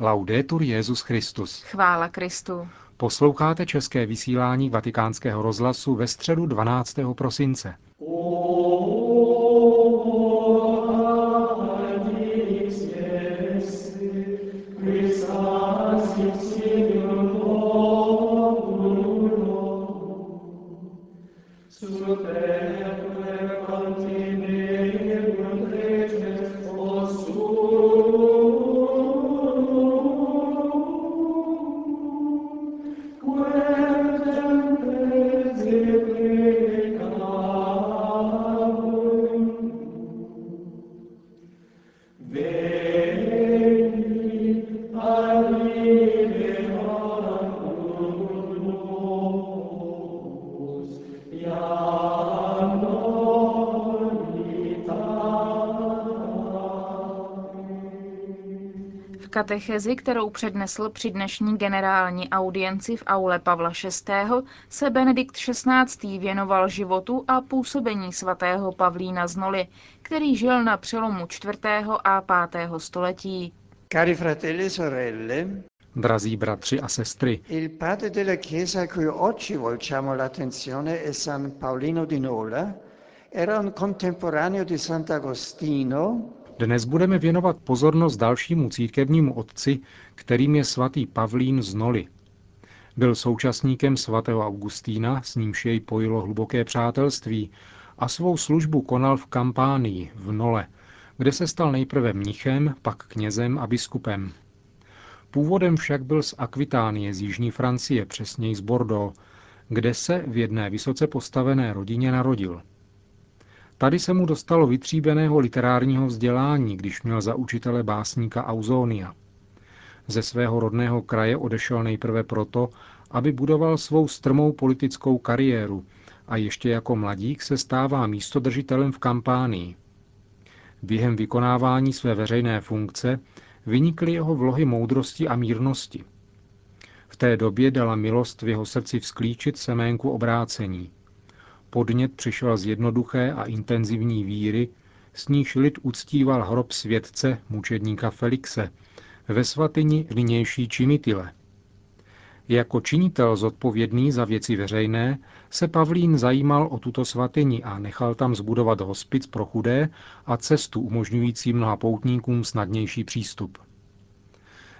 Laudetur Jezus Christus. Chvála Kristu. Posloucháte české vysílání Vatikánského rozhlasu ve středu 12. prosince. Katechezi, kterou přednesl při dnešní generální audienci v aule Pavla VI., se Benedikt XVI. věnoval životu a působení svatého Pavlína z Noly, který žil na přelomu 4. a 5. století. Cari fratelli e sorelle, Drazí bratři a sestry, il padre della Chiesa a cui oggi volgiamo l'attenzione è San Paolino di Nola, era un contemporaneo di Sant'Agostino, dnes budeme věnovat pozornost dalšímu církevnímu otci, kterým je svatý Pavlín z Noli. Byl současníkem svatého Augustína, s nímž jej pojilo hluboké přátelství a svou službu konal v kampánii v Nole, kde se stal nejprve mnichem, pak knězem a biskupem. Původem však byl z Akvitánie z jižní Francie, přesněji z Bordeaux, kde se v jedné vysoce postavené rodině narodil – Tady se mu dostalo vytříbeného literárního vzdělání, když měl za učitele básníka Auzonia. Ze svého rodného kraje odešel nejprve proto, aby budoval svou strmou politickou kariéru a ještě jako mladík se stává místodržitelem v kampánii. Během vykonávání své veřejné funkce vynikly jeho vlohy moudrosti a mírnosti. V té době dala milost v jeho srdci vzklíčit seménku obrácení. Podnět přišel z jednoduché a intenzivní víry, s níž lid uctíval hrob světce mučedníka Felixe ve svatyni nynější Čimitile. Jako činitel zodpovědný za věci veřejné se Pavlín zajímal o tuto svatyni a nechal tam zbudovat hospic pro chudé a cestu umožňující mnoha poutníkům snadnější přístup.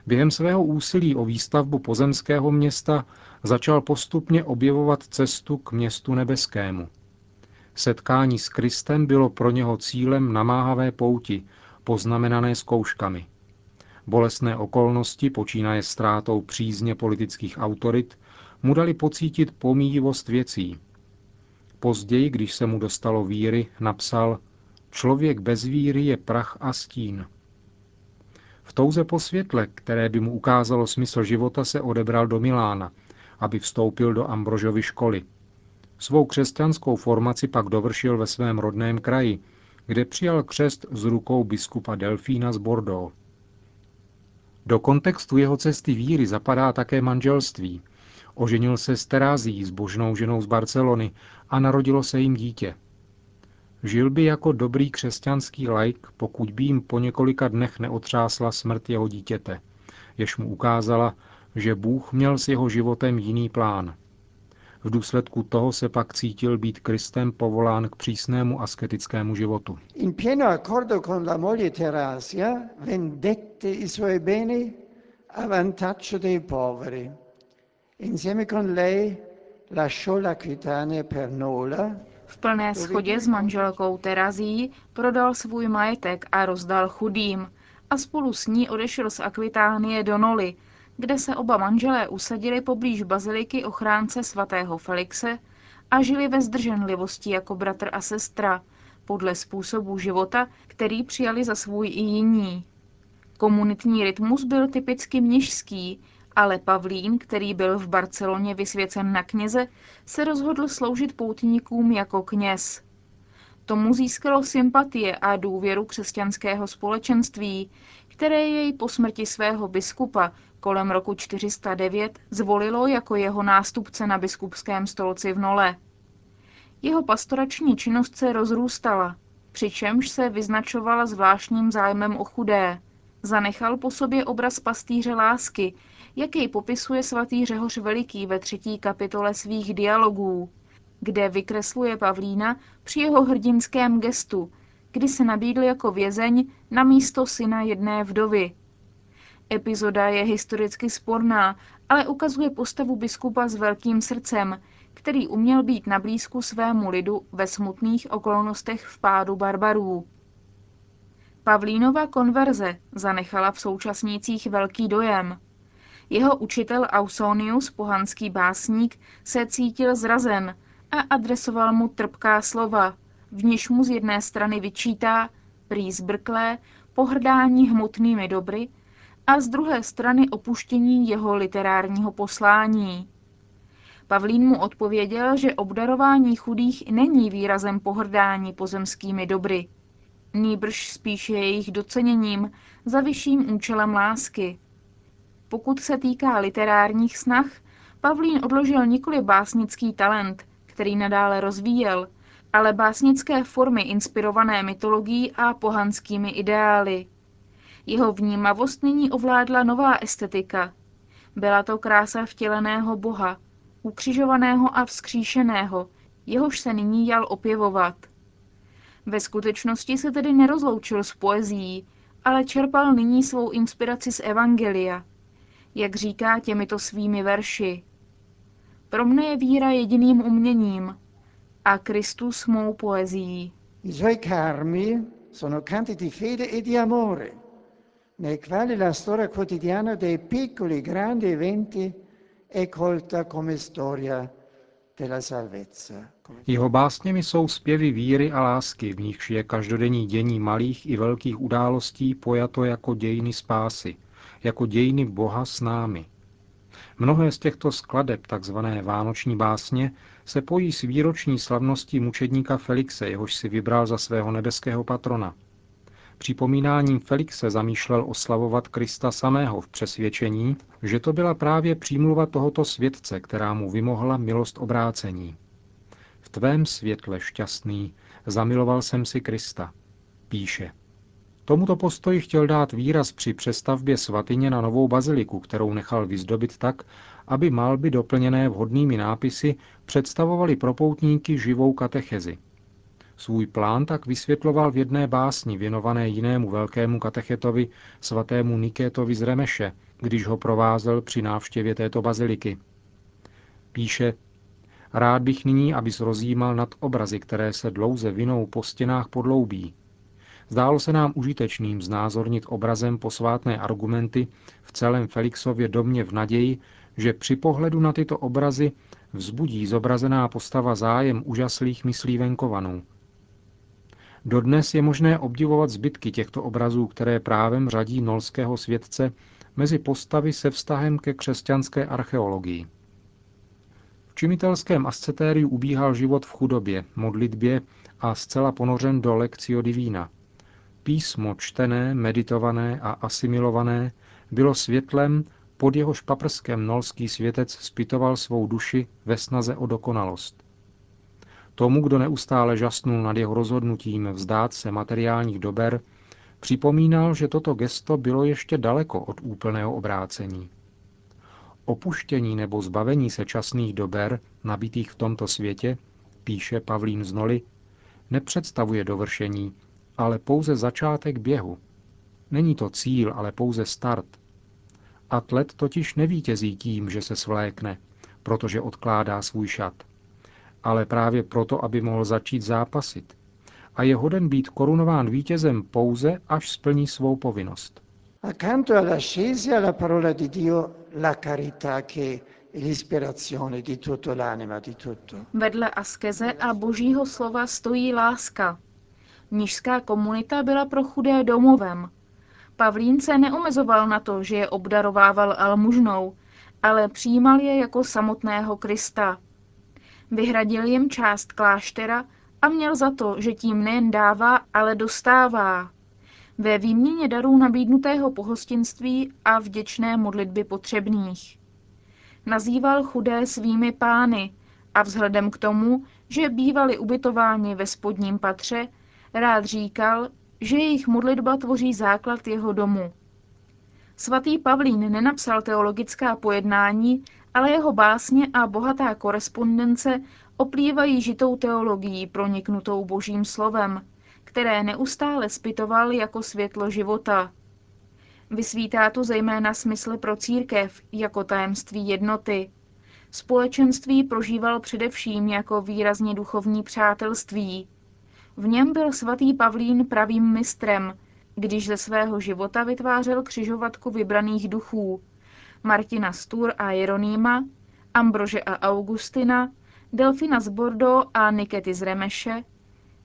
Během svého úsilí o výstavbu pozemského města začal postupně objevovat cestu k městu nebeskému. Setkání s Kristem bylo pro něho cílem namáhavé pouti, poznamenané zkouškami. Bolesné okolnosti, počínaje ztrátou přízně politických autorit, mu dali pocítit pomíjivost věcí. Později, když se mu dostalo víry, napsal Člověk bez víry je prach a stín. V touze po světle, které by mu ukázalo smysl života, se odebral do Milána, aby vstoupil do Ambrožovy školy. Svou křesťanskou formaci pak dovršil ve svém rodném kraji, kde přijal křest z rukou biskupa Delfína z Bordeaux. Do kontextu jeho cesty víry zapadá také manželství. Oženil se s Terází, s božnou ženou z Barcelony a narodilo se jim dítě. Žil by jako dobrý křesťanský laik, pokud by jim po několika dnech neotřásla smrt jeho dítěte, jež mu ukázala, že Bůh měl s jeho životem jiný plán. V důsledku toho se pak cítil být Kristem povolán k přísnému asketickému životu. In pieno accordo con la moglie vendette i suoi beni a vantaggio dei poveri. Insieme con lei lasciò l'Aquitania per Nola, v plné schodě s manželkou Terazí prodal svůj majetek a rozdal chudým a spolu s ní odešel z Akvitánie do Noly, kde se oba manželé usadili poblíž baziliky ochránce svatého Felixe a žili ve zdrženlivosti jako bratr a sestra, podle způsobu života, který přijali za svůj i jiní. Komunitní rytmus byl typicky mnižský, ale Pavlín, který byl v Barceloně vysvěcen na kněze, se rozhodl sloužit poutníkům jako kněz. Tomu získalo sympatie a důvěru křesťanského společenství, které jej po smrti svého biskupa kolem roku 409 zvolilo jako jeho nástupce na biskupském stolci v Nole. Jeho pastorační činnost se rozrůstala, přičemž se vyznačovala zvláštním zájmem o chudé, Zanechal po sobě obraz pastýře lásky, jak jej popisuje svatý Řehoř Veliký ve třetí kapitole svých dialogů, kde vykresluje Pavlína při jeho hrdinském gestu, kdy se nabídl jako vězeň na místo syna jedné vdovy. Epizoda je historicky sporná, ale ukazuje postavu biskupa s velkým srdcem, který uměl být na blízku svému lidu ve smutných okolnostech v pádu barbarů. Pavlínova konverze zanechala v současnících velký dojem. Jeho učitel Ausonius, pohanský básník, se cítil zrazen a adresoval mu trpká slova, v něž mu z jedné strany vyčítá, prý zbrklé, pohrdání hmotnými dobry a z druhé strany opuštění jeho literárního poslání. Pavlín mu odpověděl, že obdarování chudých není výrazem pohrdání pozemskými dobry, nýbrž spíše jejich doceněním za vyšším účelem lásky. Pokud se týká literárních snah, Pavlín odložil nikoli básnický talent, který nadále rozvíjel, ale básnické formy inspirované mytologií a pohanskými ideály. Jeho vnímavost nyní ovládla nová estetika. Byla to krása vtěleného boha, ukřižovaného a vzkříšeného, jehož se nyní jal opěvovat. Ve skutečnosti se tedy nerozloučil s poezí, ale čerpal nyní svou inspiraci z Evangelia, jak říká těmito svými verši. Pro mne je víra jediným uměním a Kristus mou poezí. I suoi carmi sono canti di fede e di amore, nei quali la storia quotidiana dei piccoli grandi eventi è colta come storia della salvezza. Jeho básněmi jsou zpěvy víry a lásky, v nichž je každodenní dění malých i velkých událostí pojato jako dějiny spásy, jako dějiny Boha s námi. Mnohé z těchto skladeb, takzvané vánoční básně, se pojí s výroční slavností mučedníka Felixe, jehož si vybral za svého nebeského patrona. Připomínáním Felixe zamýšlel oslavovat Krista samého v přesvědčení, že to byla právě přímluva tohoto světce, která mu vymohla milost obrácení. V tvém světle šťastný zamiloval jsem si Krista, píše. Tomuto postoji chtěl dát výraz při přestavbě svatyně na novou baziliku, kterou nechal vyzdobit tak, aby malby doplněné vhodnými nápisy představovaly propoutníky živou katechezi. Svůj plán tak vysvětloval v jedné básni věnované jinému velkému katechetovi, svatému Nikétovi z Remeše, když ho provázel při návštěvě této baziliky. Píše, rád bych nyní, abys rozjímal nad obrazy, které se dlouze vinou po stěnách podloubí, Zdálo se nám užitečným znázornit obrazem posvátné argumenty v celém Felixově domě v naději, že při pohledu na tyto obrazy vzbudí zobrazená postava zájem úžaslých myslí venkovanů. Dodnes je možné obdivovat zbytky těchto obrazů, které právem řadí nolského světce mezi postavy se vztahem ke křesťanské archeologii. V čimitelském ascetériu ubíhal život v chudobě, modlitbě a zcela ponořen do lekcio divína. Písmo čtené, meditované a asimilované bylo světlem, pod jehož paprskem nolský světec spitoval svou duši ve snaze o dokonalost. Tomu, kdo neustále žasnul nad jeho rozhodnutím vzdát se materiálních dober, připomínal, že toto gesto bylo ještě daleko od úplného obrácení. Opuštění nebo zbavení se časných dober, nabitých v tomto světě, píše Pavlín Znoli, nepředstavuje dovršení, ale pouze začátek běhu. Není to cíl, ale pouze start. Atlet totiž nevítězí tím, že se svlékne, protože odkládá svůj šat, ale právě proto, aby mohl začít zápasit. A je hoden být korunován vítězem pouze, až splní svou povinnost. Accanto parola di Dio, la carità che. Vedle askeze a božího slova stojí láska, Nížská komunita byla pro chudé domovem. Pavlín se neomezoval na to, že je obdarovával almužnou, ale přijímal je jako samotného Krista. Vyhradil jim část kláštera a měl za to, že tím nejen dává, ale dostává. Ve výměně darů nabídnutého pohostinství a vděčné modlitby potřebných. Nazýval chudé svými pány a vzhledem k tomu, že bývali ubytováni ve spodním patře, Rád říkal, že jejich modlitba tvoří základ jeho domu. Svatý Pavlín nenapsal teologická pojednání, ale jeho básně a bohatá korespondence oplývají žitou teologií proniknutou božím slovem, které neustále spitoval jako světlo života. Vysvítá tu zejména smysl pro církev jako tajemství jednoty. Společenství prožíval především jako výrazně duchovní přátelství. V něm byl svatý Pavlín pravým mistrem, když ze svého života vytvářel křižovatku vybraných duchů, Martina Stur a Jeronýma, Ambrože a Augustina, Delfina z Bordeaux a Nikety z Remeše,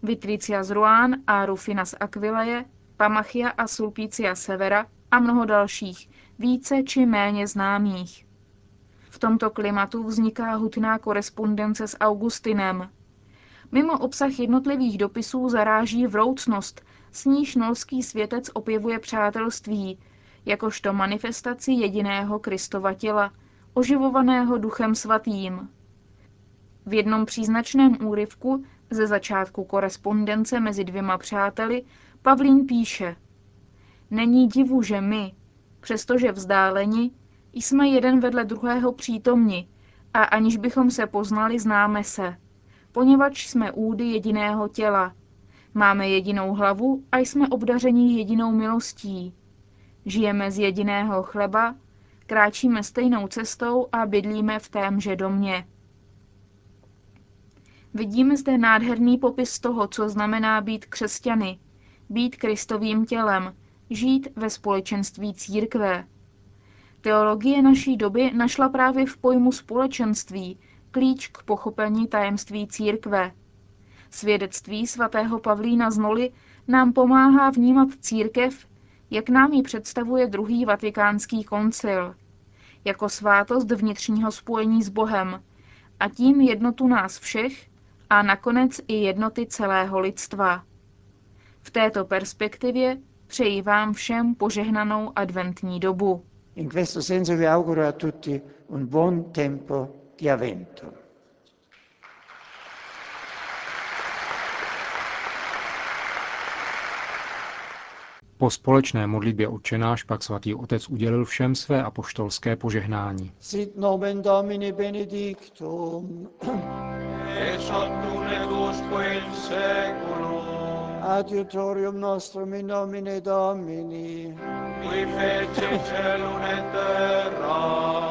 Vitricia z Rouen a Rufina z Aquileje, Pamachia a Sulpicia Severa a mnoho dalších, více či méně známých. V tomto klimatu vzniká hutná korespondence s Augustinem. Mimo obsah jednotlivých dopisů zaráží vroucnost, s níž nolský světec opěvuje přátelství, jakožto manifestaci jediného Kristova těla, oživovaného duchem svatým. V jednom příznačném úryvku ze začátku korespondence mezi dvěma přáteli Pavlín píše Není divu, že my, přestože vzdáleni, jsme jeden vedle druhého přítomni a aniž bychom se poznali, známe se, poněvadž jsme údy jediného těla. Máme jedinou hlavu a jsme obdařeni jedinou milostí. Žijeme z jediného chleba, kráčíme stejnou cestou a bydlíme v témže domě. Vidíme zde nádherný popis toho, co znamená být křesťany, být Kristovým tělem, žít ve společenství církve. Teologie naší doby našla právě v pojmu společenství klíč k pochopení tajemství církve. Svědectví svatého Pavlína z Noli nám pomáhá vnímat církev, jak nám ji představuje druhý vatikánský koncil, jako svátost vnitřního spojení s Bohem a tím jednotu nás všech a nakonec i jednoty celého lidstva. V této perspektivě přeji vám všem požehnanou adventní dobu. In questo senso vi auguro a tutti un buon tempo di avvento. Po společné modlitbě odčenáš pak svatý otec udělil všem své apoštolské požehnání. Sit nomen Domini benedictum, et usque in seculum, adiutorium nostrum in nomine Domini, qui fece celum et terram,